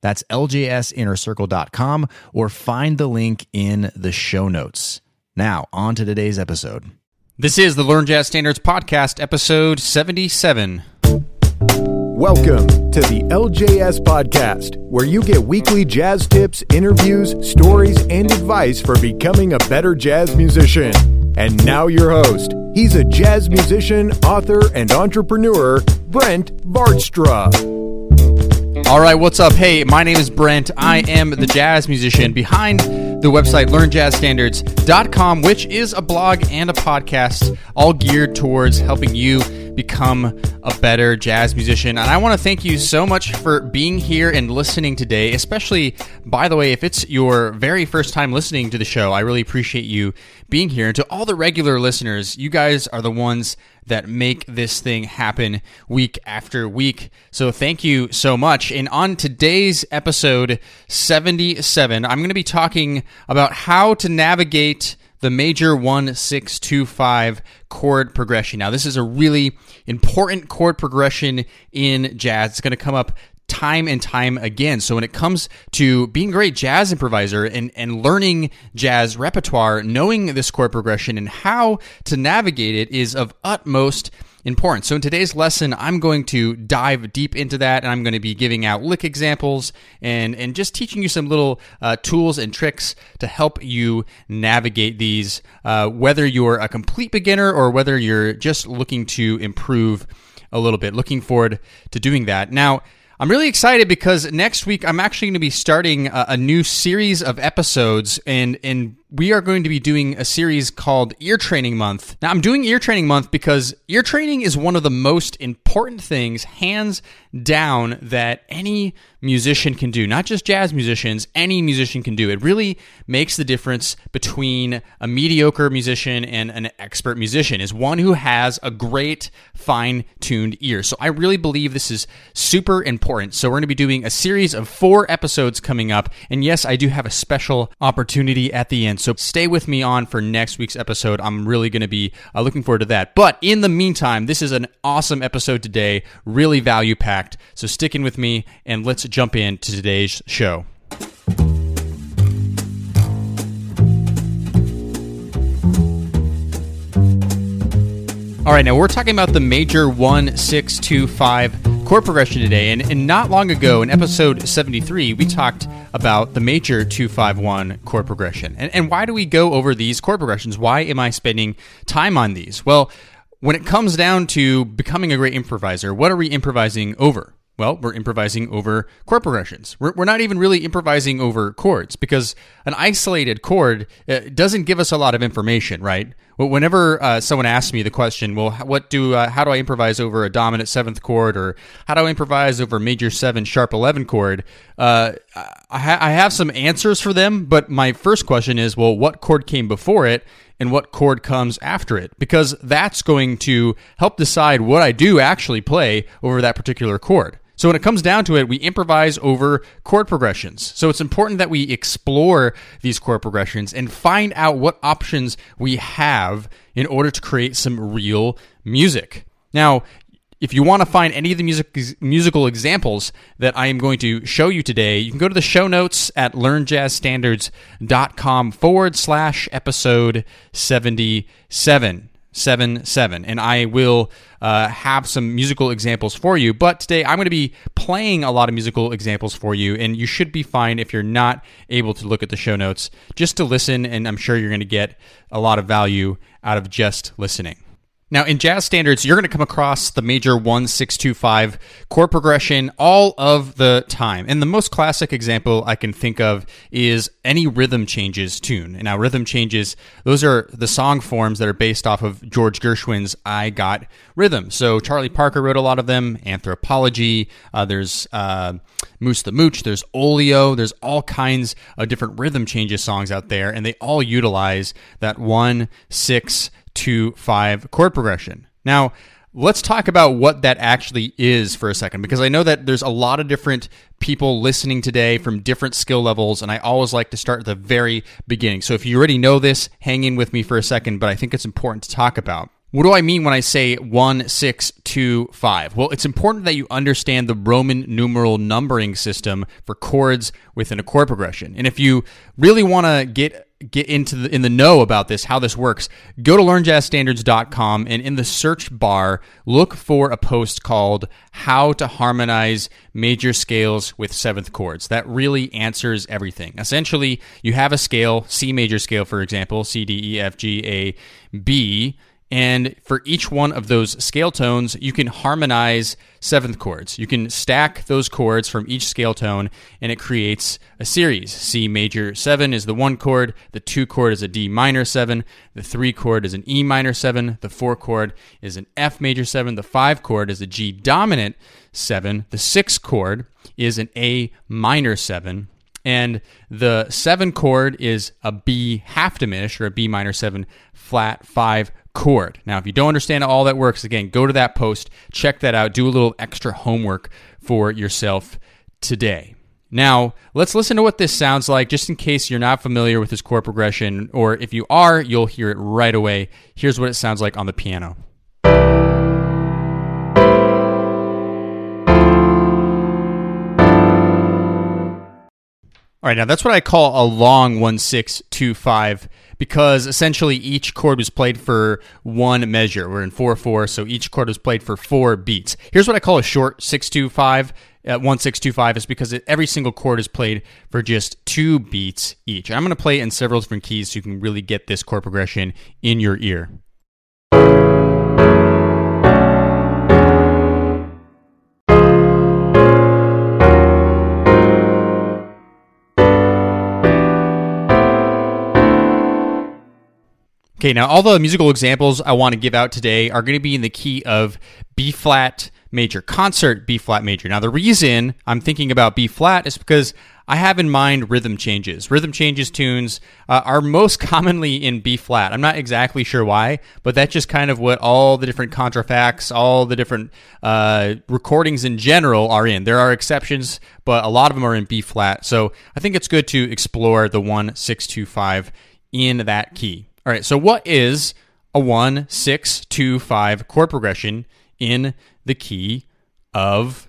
That's ljsinnercircle.com or find the link in the show notes. Now, on to today's episode. This is the Learn Jazz Standards Podcast, episode 77. Welcome to the LJS Podcast, where you get weekly jazz tips, interviews, stories, and advice for becoming a better jazz musician. And now, your host. He's a jazz musician, author, and entrepreneur, Brent Vaartstra. All right, what's up? Hey, my name is Brent. I am the jazz musician behind the website learnjazzstandards.com, which is a blog and a podcast all geared towards helping you become a better jazz musician. And I want to thank you so much for being here and listening today, especially, by the way, if it's your very first time listening to the show, I really appreciate you being here. And to all the regular listeners, you guys are the ones that make this thing happen week after week. So thank you so much. And on today's episode 77, I'm going to be talking about how to navigate the major 1625 chord progression. Now, this is a really important chord progression in jazz. It's going to come up time and time again. So when it comes to being a great jazz improviser and, and learning jazz repertoire, knowing this chord progression and how to navigate it is of utmost importance. So in today's lesson, I'm going to dive deep into that and I'm going to be giving out lick examples and, and just teaching you some little uh, tools and tricks to help you navigate these, uh, whether you're a complete beginner or whether you're just looking to improve a little bit. Looking forward to doing that. Now, I'm really excited because next week I'm actually going to be starting a, a, new series of episodes, and and we are going to be doing a series called Ear Training Month. Now, I'm doing Ear Training Month because ear training is one of the most important things, hands down, that any musician can do. Not just jazz musicians, any musician can do. It really makes the difference between a mediocre musician and an expert musician, is one who has a great, fine tuned ear. So I really believe this is super important. So we're going to be doing a series of four episodes coming up. And yes, I do have a special opportunity at the end so stay with me on for next week's episode. I'm really going to be uh, looking forward to that. But in the meantime, this is an awesome episode today, really value packed. So stick in with me and let's jump into today's show. All right, now we're talking about the major 1625 chord progression today. And, and not long ago, in episode 73, we talked about the major 251 chord progression. And, and why do we go over these chord progressions? Why am I spending time on these? Well, when it comes down to becoming a great improviser, what are we improvising over? Well, we're improvising over chord progressions. We're, we're not even really improvising over chords because an isolated chord uh, doesn't give us a lot of information, right? Whenever uh, someone asks me the question, well, what do uh, how do I improvise over a dominant seventh chord, or how do I improvise over a major seven sharp eleven chord? Uh, I, ha- I have some answers for them, but my first question is, well, what chord came before it? and what chord comes after it because that's going to help decide what I do actually play over that particular chord. So when it comes down to it, we improvise over chord progressions. So it's important that we explore these chord progressions and find out what options we have in order to create some real music. Now, if you want to find any of the music, musical examples that I am going to show you today, you can go to the show notes at learnjazzstandards.com forward slash episode 77 seven seven, and I will uh, have some musical examples for you. But today I'm going to be playing a lot of musical examples for you, and you should be fine if you're not able to look at the show notes just to listen, and I'm sure you're going to get a lot of value out of just listening. Now, in jazz standards, you're going to come across the major 1625 chord progression all of the time. And the most classic example I can think of is any rhythm changes tune. And now, rhythm changes, those are the song forms that are based off of George Gershwin's I Got Rhythm. So, Charlie Parker wrote a lot of them, Anthropology, uh, there's uh, Moose the Mooche, there's Oleo, there's all kinds of different rhythm changes songs out there, and they all utilize that 1 6 to 5 chord progression. Now, let's talk about what that actually is for a second because I know that there's a lot of different people listening today from different skill levels and I always like to start at the very beginning. So if you already know this, hang in with me for a second, but I think it's important to talk about. What do I mean when I say 1, 6, 2, 5? Well, it's important that you understand the Roman numeral numbering system for chords within a chord progression. And if you really want to get get into the in the know about this, how this works, go to learnjazzstandards.com and in the search bar, look for a post called How to Harmonize Major Scales with Seventh Chords. That really answers everything. Essentially, you have a scale, C major scale, for example, C, D, E, F, G, A, B and for each one of those scale tones, you can harmonize seventh chords. You can stack those chords from each scale tone, and it creates a series. C major 7 is the one chord, the 2 chord is a D minor 7, the 3 chord is an E minor 7, the 4 chord is an F major 7, the 5 chord is a G dominant 7, the 6 chord is an A minor 7, and the 7 chord is a B half diminished or a B minor 7 flat 5 chord. Now, if you don't understand all that works, again, go to that post, check that out, do a little extra homework for yourself today. Now, let's listen to what this sounds like just in case you're not familiar with this chord progression, or if you are, you'll hear it right away. Here's what it sounds like on the piano. All right, now that's what I call a long 1625 because essentially each chord was played for one measure. We're in 4 4, so each chord was played for four beats. Here's what I call a short 625 at uh, 1625 is because it, every single chord is played for just two beats each. I'm going to play in several different keys so you can really get this chord progression in your ear. Okay, now all the musical examples I want to give out today are going to be in the key of B flat major, concert B flat major. Now, the reason I'm thinking about B flat is because I have in mind rhythm changes. Rhythm changes tunes uh, are most commonly in B flat. I'm not exactly sure why, but that's just kind of what all the different contrafacts, all the different uh, recordings in general are in. There are exceptions, but a lot of them are in B flat. So I think it's good to explore the 1625 in that key. All right, so what is a 1 6 2 5 chord progression in the key of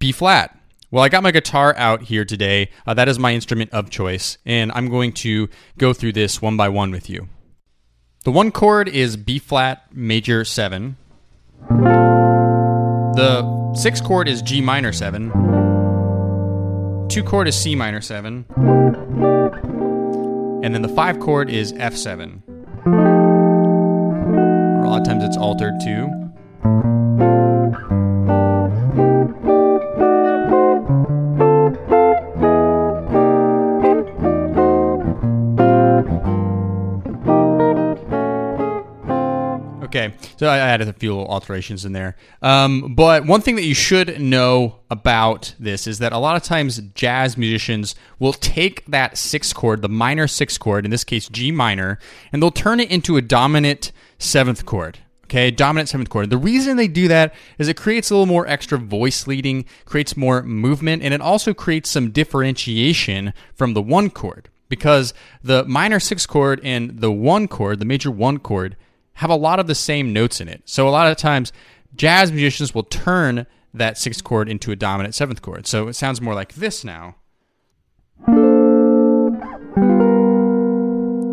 B flat? Well, I got my guitar out here today. Uh, that is my instrument of choice, and I'm going to go through this one by one with you. The one chord is B flat major 7. The six chord is G minor 7. Two chord is C minor 7. And then the five chord is F7. A lot of times it's altered too. Okay, so I added a few alterations in there. Um, but one thing that you should know about this is that a lot of times jazz musicians will take that sixth chord, the minor sixth chord, in this case G minor, and they'll turn it into a dominant seventh chord. Okay, dominant seventh chord. The reason they do that is it creates a little more extra voice leading, creates more movement, and it also creates some differentiation from the one chord because the minor sixth chord and the one chord, the major one chord, have a lot of the same notes in it. So a lot of times, jazz musicians will turn that sixth chord into a dominant seventh chord. So it sounds more like this now.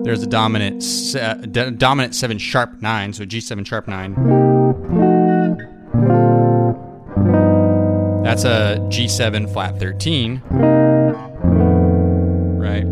There's a dominant se- uh, d- dominant seven sharp nine, so G7 sharp nine. That's a G7 flat 13. Right.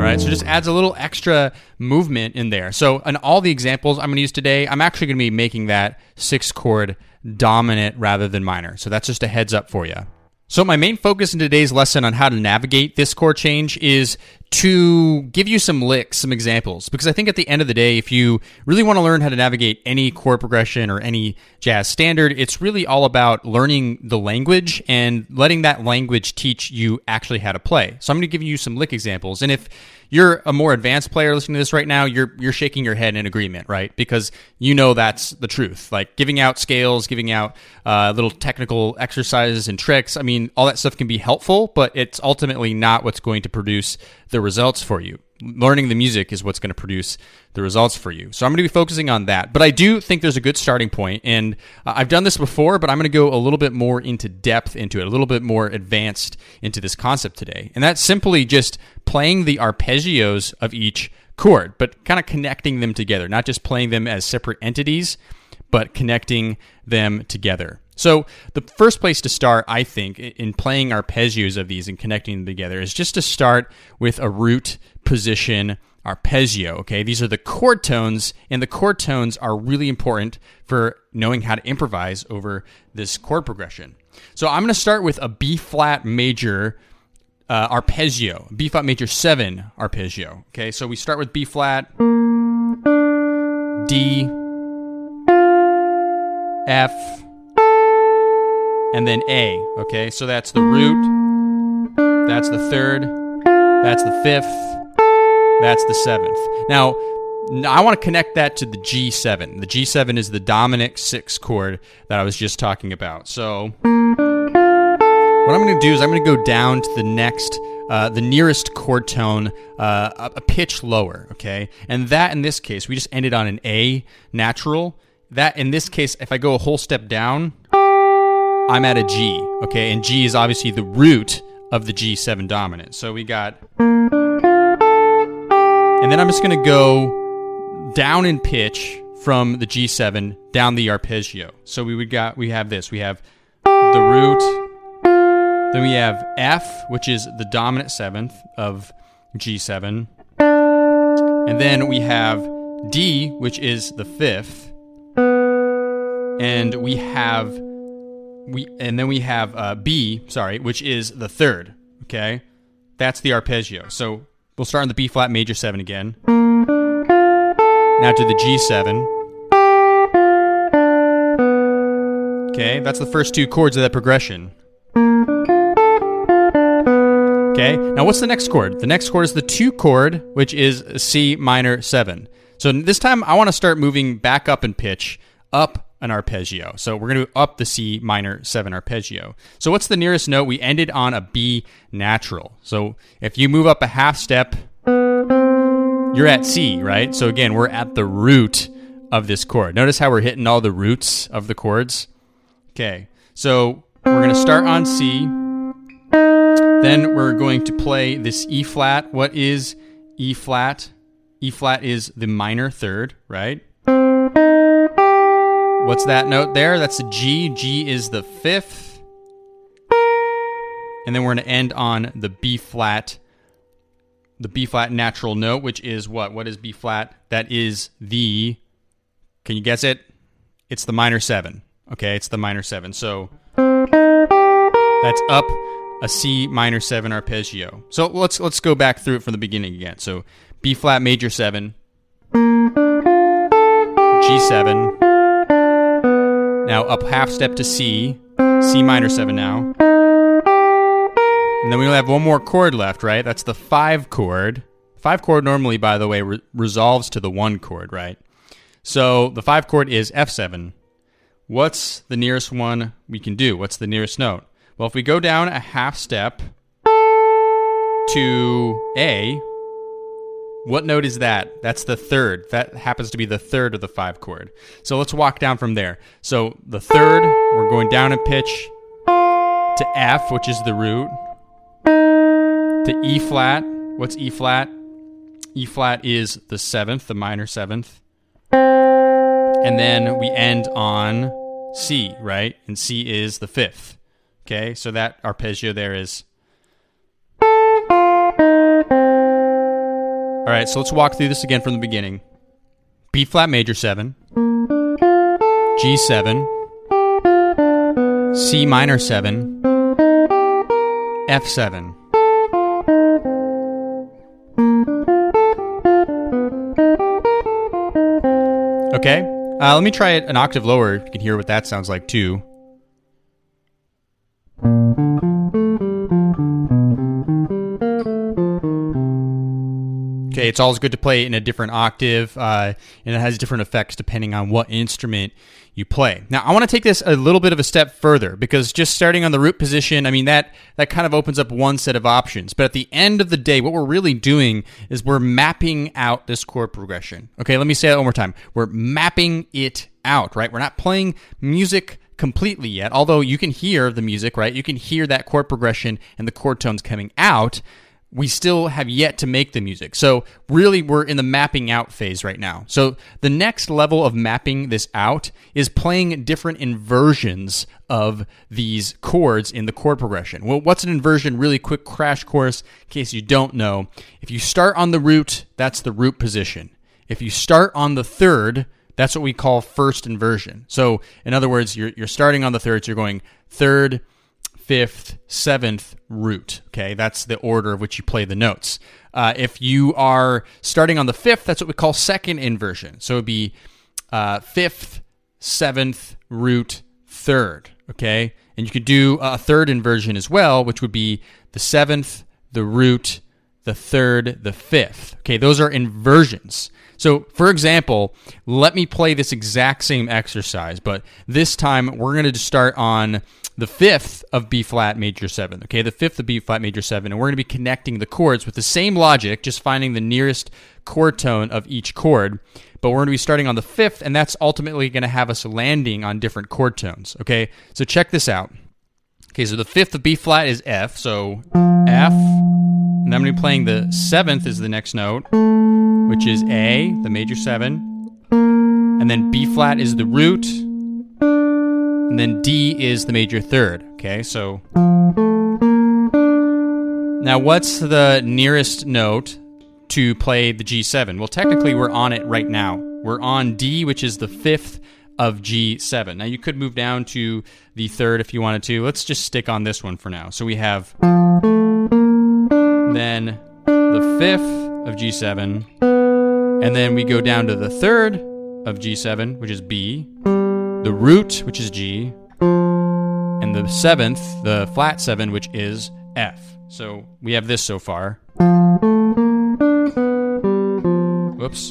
right? So just adds a little extra movement in there. So in all the examples I'm going to use today, I'm actually going to be making that six chord dominant rather than minor. So that's just a heads up for you. So, my main focus in today's lesson on how to navigate this chord change is to give you some licks, some examples, because I think at the end of the day, if you really want to learn how to navigate any chord progression or any jazz standard, it's really all about learning the language and letting that language teach you actually how to play. So, I'm going to give you some lick examples. And if you're a more advanced player listening to this right now, you're you're shaking your head in agreement, right? Because you know that's the truth. Like giving out scales, giving out uh, little technical exercises and tricks. I mean, all that stuff can be helpful, but it's ultimately not what's going to produce the results for you learning the music is what's going to produce the results for you. So I'm going to be focusing on that. But I do think there's a good starting point, and I've done this before, but I'm going to go a little bit more into depth into it, a little bit more advanced into this concept today. And that's simply just playing the arpeggios of each chord, but kind of connecting them together, not just playing them as separate entities, but connecting them together. So, the first place to start, I think, in playing arpeggios of these and connecting them together is just to start with a root position arpeggio. Okay, these are the chord tones, and the chord tones are really important for knowing how to improvise over this chord progression. So, I'm going to start with a B flat major. Uh, arpeggio, B flat major 7 arpeggio. Okay, so we start with B flat, D, F, and then A. Okay, so that's the root, that's the third, that's the fifth, that's the seventh. Now, I want to connect that to the G7. The G7 is the dominant six chord that I was just talking about. So, what I'm going to do is I'm going to go down to the next, uh, the nearest chord tone, uh, a pitch lower, okay? And that in this case, we just ended on an A natural. That in this case, if I go a whole step down, I'm at a G, okay? And G is obviously the root of the G7 dominant. So we got. And then I'm just going to go down in pitch from the G7 down the arpeggio. So we would got we have this. We have the root. Then we have F, which is the dominant seventh of G7. And then we have D, which is the fifth. And we have we and then we have uh, B, sorry, which is the third. Okay, that's the arpeggio. So we'll start on the B flat major seven again. Now to the G seven. Okay, that's the first two chords of that progression. Okay, now what's the next chord? The next chord is the two chord, which is C minor seven. So this time I want to start moving back up in pitch, up an arpeggio. So we're going to up the C minor 7 arpeggio. So what's the nearest note? We ended on a B natural. So if you move up a half step, you're at C, right? So again, we're at the root of this chord. Notice how we're hitting all the roots of the chords? Okay. So we're going to start on C. Then we're going to play this E flat. What is E flat? E flat is the minor third, right? What's that note there? That's a G. G is the fifth. And then we're going to end on the B flat, the B flat natural note, which is what? What is B flat? That is the, can you guess it? It's the minor seven. Okay, it's the minor seven. So that's up a C minor seven arpeggio. So let's let's go back through it from the beginning again. So B flat major seven, G seven, now up half step to C, C minor 7 now. And then we only have one more chord left, right? That's the 5 chord. 5 chord normally, by the way, re- resolves to the 1 chord, right? So the 5 chord is F7. What's the nearest one we can do? What's the nearest note? Well, if we go down a half step to A, what note is that? That's the third. That happens to be the third of the five chord. So let's walk down from there. So the third, we're going down a pitch to F, which is the root, to E flat. What's E flat? E flat is the seventh, the minor seventh. And then we end on C, right? And C is the fifth. Okay, so that arpeggio there is All right, so let's walk through this again from the beginning. B flat major 7, G7, C minor 7, F7. Okay, uh, let me try it an octave lower. You can hear what that sounds like too. Okay, it's always good to play in a different octave, uh, and it has different effects depending on what instrument you play. Now, I want to take this a little bit of a step further because just starting on the root position, I mean that that kind of opens up one set of options. But at the end of the day, what we're really doing is we're mapping out this chord progression. Okay, let me say that one more time. We're mapping it out, right? We're not playing music completely yet, although you can hear the music, right? You can hear that chord progression and the chord tones coming out we still have yet to make the music. So, really, we're in the mapping out phase right now. So, the next level of mapping this out is playing different inversions of these chords in the chord progression. Well, what's an inversion? Really quick crash course in case you don't know. If you start on the root, that's the root position. If you start on the third, that's what we call first inversion. So, in other words, you're, you're starting on the third, so you're going third, fifth, seventh root. Okay, that's the order of which you play the notes. Uh, if you are starting on the fifth, that's what we call second inversion. So it'd be uh, fifth, seventh, root, third. Okay, and you could do a third inversion as well, which would be the seventh, the root, the third, the fifth. Okay, those are inversions. So, for example, let me play this exact same exercise, but this time we're going to start on the fifth of B flat major seven. Okay, the fifth of B flat major seven, and we're going to be connecting the chords with the same logic, just finding the nearest chord tone of each chord. But we're going to be starting on the fifth, and that's ultimately going to have us landing on different chord tones. Okay, so check this out. Okay, so the fifth of B flat is F, so F, and I'm going to be playing the seventh is the next note which is A, the major seven, and then B flat is the root, and then D is the major third. Okay, so now what's the nearest note to play the G7? Well, technically, we're on it right now. We're on D, which is the fifth of G7. Now, you could move down to the third if you wanted to. Let's just stick on this one for now. So we have then the fifth of G7, and then we go down to the third of G7, which is B, the root, which is G, and the seventh, the flat seven, which is F. So we have this so far. Whoops.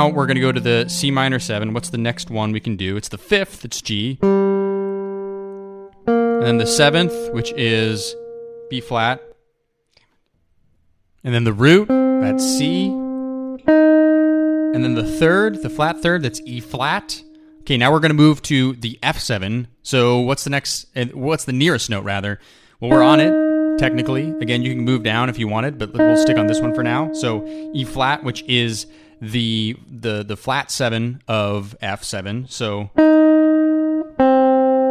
Now we're going to go to the C minor 7. What's the next one we can do? It's the fifth, it's G. And then the seventh, which is B flat. And then the root, that's C. And then the third, the flat third, that's E flat. Okay, now we're going to move to the F7. So what's the next, eh, what's the nearest note rather? Well, we're on it, technically. Again, you can move down if you wanted, but we'll stick on this one for now. So E flat, which is the the the flat seven of F7. So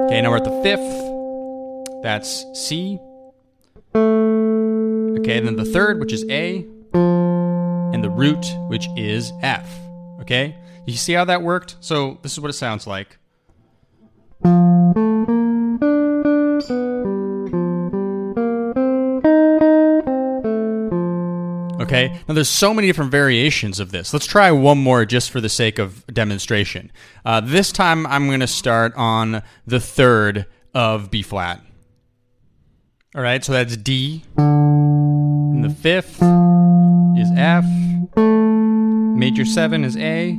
okay, now we're at the fifth. That's C. Okay, and then the third, which is A, and the root, which is F. Okay? You see how that worked? So this is what it sounds like. Okay, now there's so many different variations of this. Let's try one more just for the sake of demonstration. Uh, this time I'm going to start on the third of B flat. All right, so that's D. And the fifth is F. Major seven is A.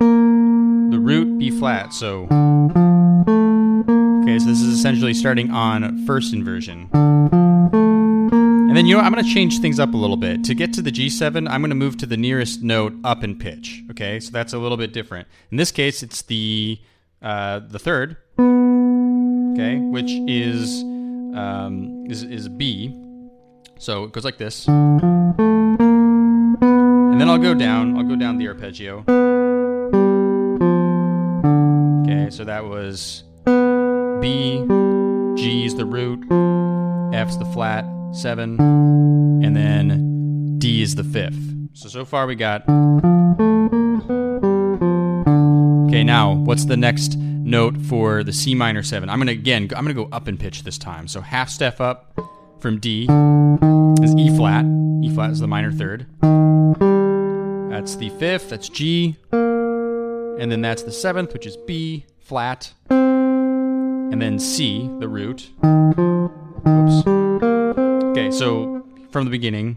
The root B flat. So, okay, so this is essentially starting on first inversion. And then, you know, I'm going to change things up a little bit. To get to the G7, I'm going to move to the nearest note up in pitch. Okay, so that's a little bit different. In this case, it's the uh, the third. Okay, which is um, is, is B. So it goes like this. And then I'll go down. I'll go down the arpeggio. Okay, so that was B, G is the root, F's the flat, seven, and then D is the fifth. So so far we got. Okay, now what's the next note for the C minor seven? I'm gonna again. I'm gonna go up in pitch this time. So half step up from D is E flat. E flat is the minor third. That's the fifth. That's G. And then that's the seventh, which is B flat. And then C, the root. Oops. Okay, so from the beginning.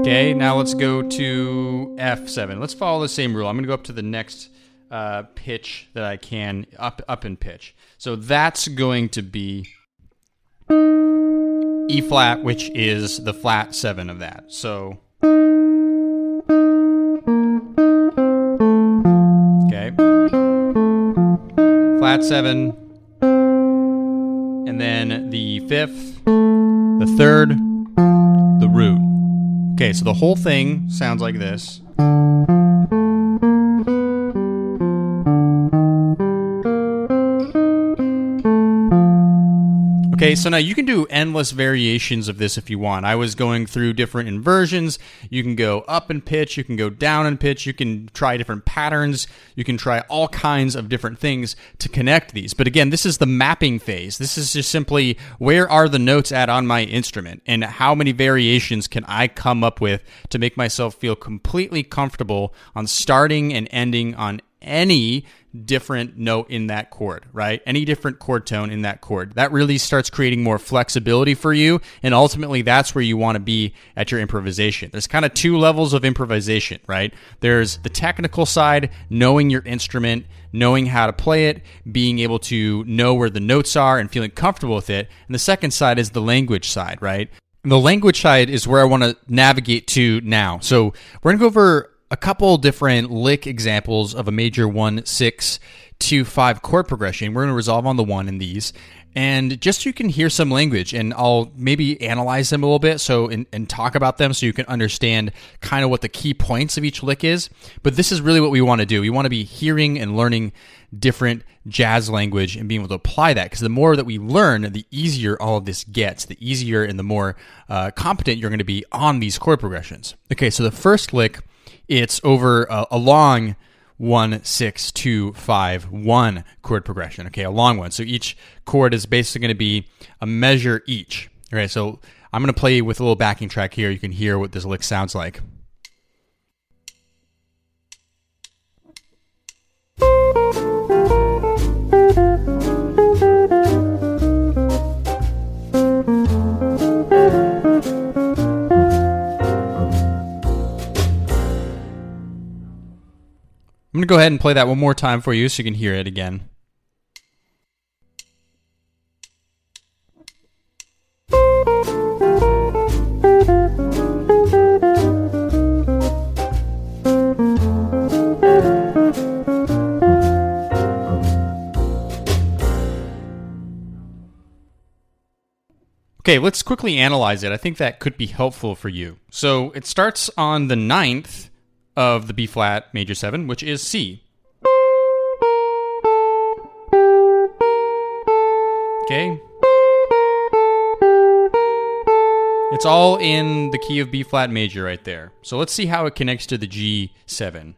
Okay, now let's go to F7. Let's follow the same rule. I'm going to go up to the next uh, pitch that I can, up, up in pitch. So that's going to be E flat, which is the flat seven of that. So. Flat seven. And then the fifth, the third, the root. Okay, so the whole thing sounds like this. Okay, so now you can do endless variations of this if you want. I was going through different inversions. You can go up in pitch, you can go down in pitch, you can try different patterns, you can try all kinds of different things to connect these. But again, this is the mapping phase. This is just simply where are the notes at on my instrument and how many variations can I come up with to make myself feel completely comfortable on starting and ending on any different note in that chord, right? Any different chord tone in that chord. That really starts creating more flexibility for you. And ultimately, that's where you want to be at your improvisation. There's kind of two levels of improvisation, right? There's the technical side, knowing your instrument, knowing how to play it, being able to know where the notes are and feeling comfortable with it. And the second side is the language side, right? The language side is where I want to navigate to now. So we're going to go over a couple different lick examples of a major one, six, two, five chord progression. We're going to resolve on the one in these. And just so you can hear some language, and I'll maybe analyze them a little bit so and, and talk about them so you can understand kind of what the key points of each lick is. But this is really what we want to do. We want to be hearing and learning different jazz language and being able to apply that because the more that we learn, the easier all of this gets, the easier and the more uh, competent you're going to be on these chord progressions. Okay, so the first lick it's over a, a long one six two five one chord progression. Okay, a long one. So each chord is basically going to be a measure each. Okay, so I'm going to play with a little backing track here. You can hear what this lick sounds like. I'm going to go ahead and play that one more time for you so you can hear it again. Okay, let's quickly analyze it. I think that could be helpful for you. So it starts on the ninth of the B flat major 7, which is C. Okay. It's all in the key of B flat major right there. So let's see how it connects to the G7.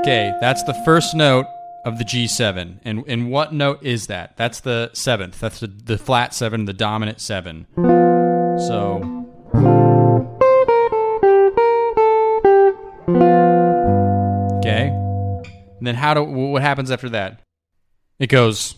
Okay, that's the first note of the G7. And and what note is that? That's the seventh. That's the, the flat seven, the dominant seven. So Okay. And then how do what happens after that? It goes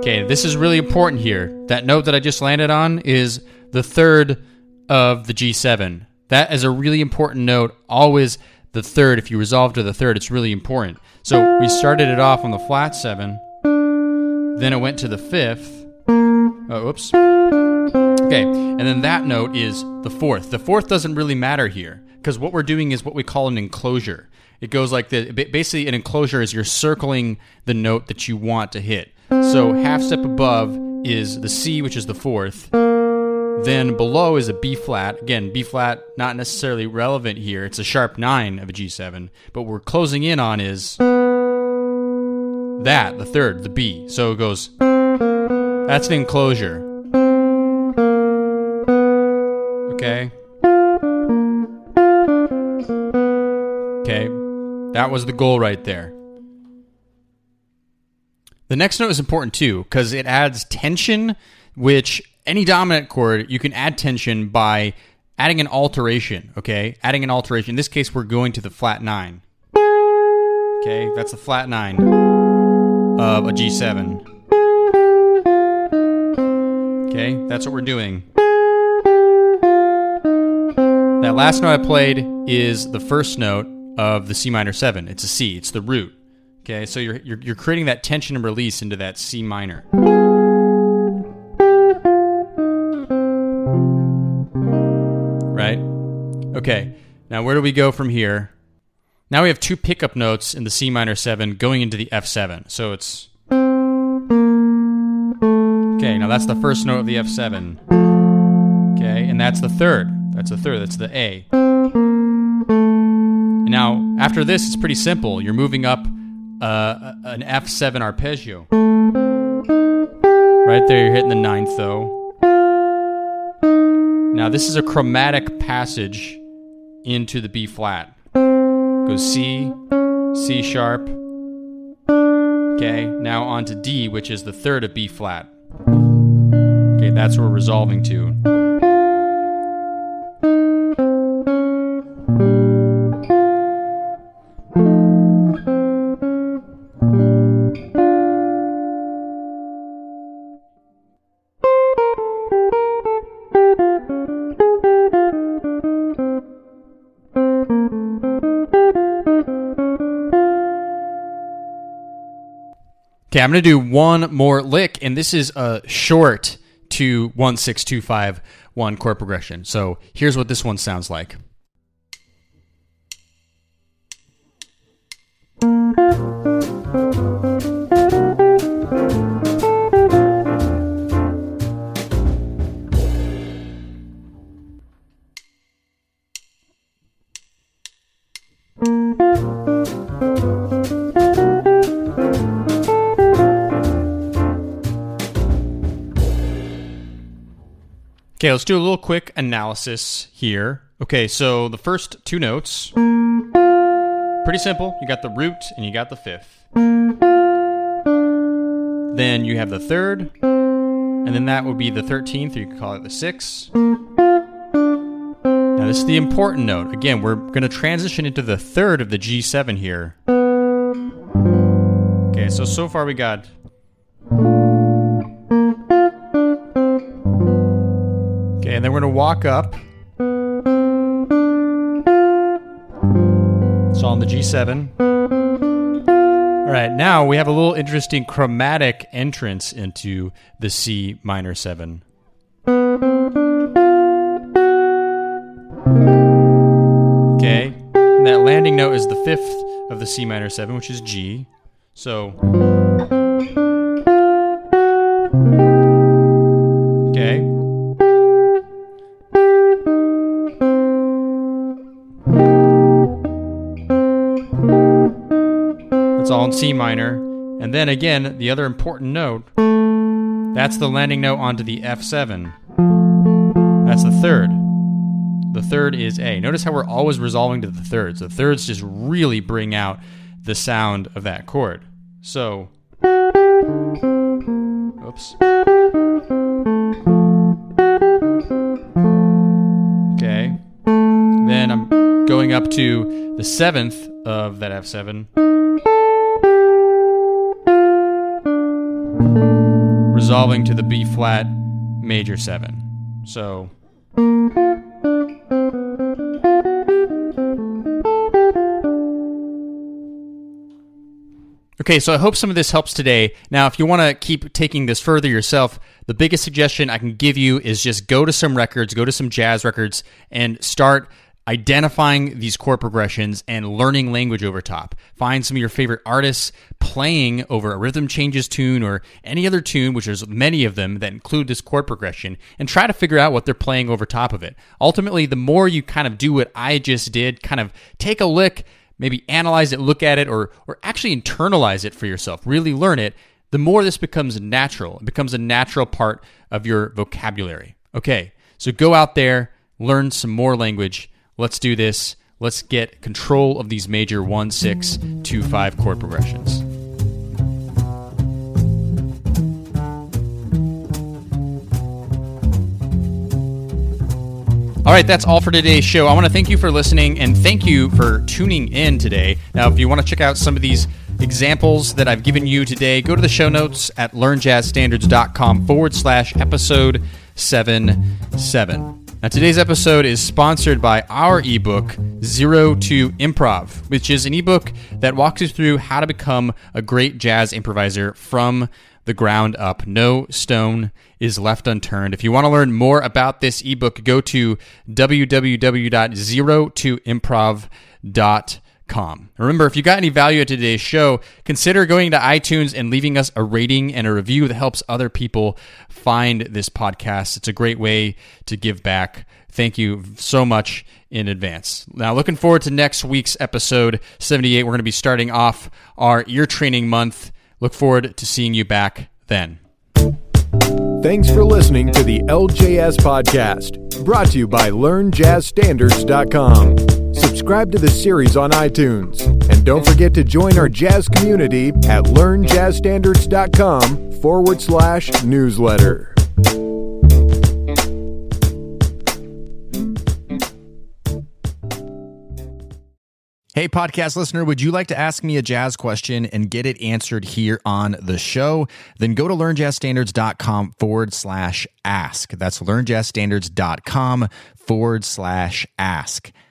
Okay, this is really important here. That note that I just landed on is the third of the G7. That is a really important note. Always the third. If you resolve to the third, it's really important. So we started it off on the flat seven, then it went to the fifth. Oh, oops. Okay, and then that note is the fourth. The fourth doesn't really matter here because what we're doing is what we call an enclosure. It goes like this. basically an enclosure is you're circling the note that you want to hit. So half step above is the C, which is the fourth. Then below is a B flat. Again, B flat not necessarily relevant here. It's a sharp 9 of a G7, but we're closing in on is that, the third, the B. So it goes that's an enclosure. Okay. Okay. That was the goal right there. The next note is important too because it adds tension, which any dominant chord, you can add tension by adding an alteration, okay? Adding an alteration. In this case, we're going to the flat 9. Okay, that's the flat 9 of a G7. Okay, that's what we're doing. That last note I played is the first note of the C minor 7. It's a C, it's the root. Okay, so you're, you're, you're creating that tension and release into that C minor. Right? Okay, now where do we go from here? Now we have two pickup notes in the C minor 7 going into the F7. So it's. Okay, now that's the first note of the F7. Okay, and that's the third. That's the third. That's the A. Now, after this, it's pretty simple. You're moving up uh, an F7 arpeggio. Right there, you're hitting the ninth, though. Now, this is a chromatic passage into the B flat. Goes C, C sharp. Okay, now on to D, which is the third of B flat. Okay, that's what we're resolving to. Okay, I'm going to do one more lick, and this is a short to 16251 chord progression. So here's what this one sounds like. Okay, let's do a little quick analysis here. Okay, so the first two notes, pretty simple. You got the root and you got the fifth. Then you have the third, and then that would be the 13th, or you could call it the sixth. Now, this is the important note. Again, we're going to transition into the third of the G7 here. Okay, so so far we got and then we're going to walk up. It's on the G7. All right, now we have a little interesting chromatic entrance into the C minor 7. Okay, and that landing note is the fifth of the C minor 7, which is G. So. In C minor. And then again, the other important note that's the landing note onto the F7. That's the third. The third is A. Notice how we're always resolving to the thirds. The thirds just really bring out the sound of that chord. So, oops. Okay. Then I'm going up to the seventh of that F7. Resolving to the B flat major 7. So. Okay, so I hope some of this helps today. Now, if you want to keep taking this further yourself, the biggest suggestion I can give you is just go to some records, go to some jazz records, and start identifying these chord progressions and learning language over top. Find some of your favorite artists playing over a rhythm changes tune or any other tune, which there's many of them that include this chord progression, and try to figure out what they're playing over top of it. Ultimately, the more you kind of do what I just did, kind of take a lick, maybe analyze it, look at it, or or actually internalize it for yourself, really learn it, the more this becomes natural. It becomes a natural part of your vocabulary. Okay, so go out there, learn some more language. Let's do this. Let's get control of these major 1, 6, 2, 5 chord progressions. All right, that's all for today's show. I want to thank you for listening and thank you for tuning in today. Now, if you want to check out some of these examples that I've given you today, go to the show notes at learnjazzstandards.com forward slash episode 77. Now, today's episode is sponsored by our ebook, Zero to Improv, which is an ebook that walks you through how to become a great jazz improviser from the ground up. No stone is left unturned. If you want to learn more about this ebook, go to www.zerotoimprov.com. Remember, if you got any value at today's show, consider going to iTunes and leaving us a rating and a review that helps other people find this podcast. It's a great way to give back. Thank you so much in advance. Now, looking forward to next week's episode 78. We're going to be starting off our ear training month. Look forward to seeing you back then. Thanks for listening to the LJS Podcast, brought to you by LearnJazzStandards.com. Subscribe to the series on iTunes. And don't forget to join our jazz community at learnjazzstandards.com forward slash newsletter. Hey, podcast listener, would you like to ask me a jazz question and get it answered here on the show? Then go to learnjazzstandards.com forward slash ask. That's learnjazzstandards.com forward slash ask.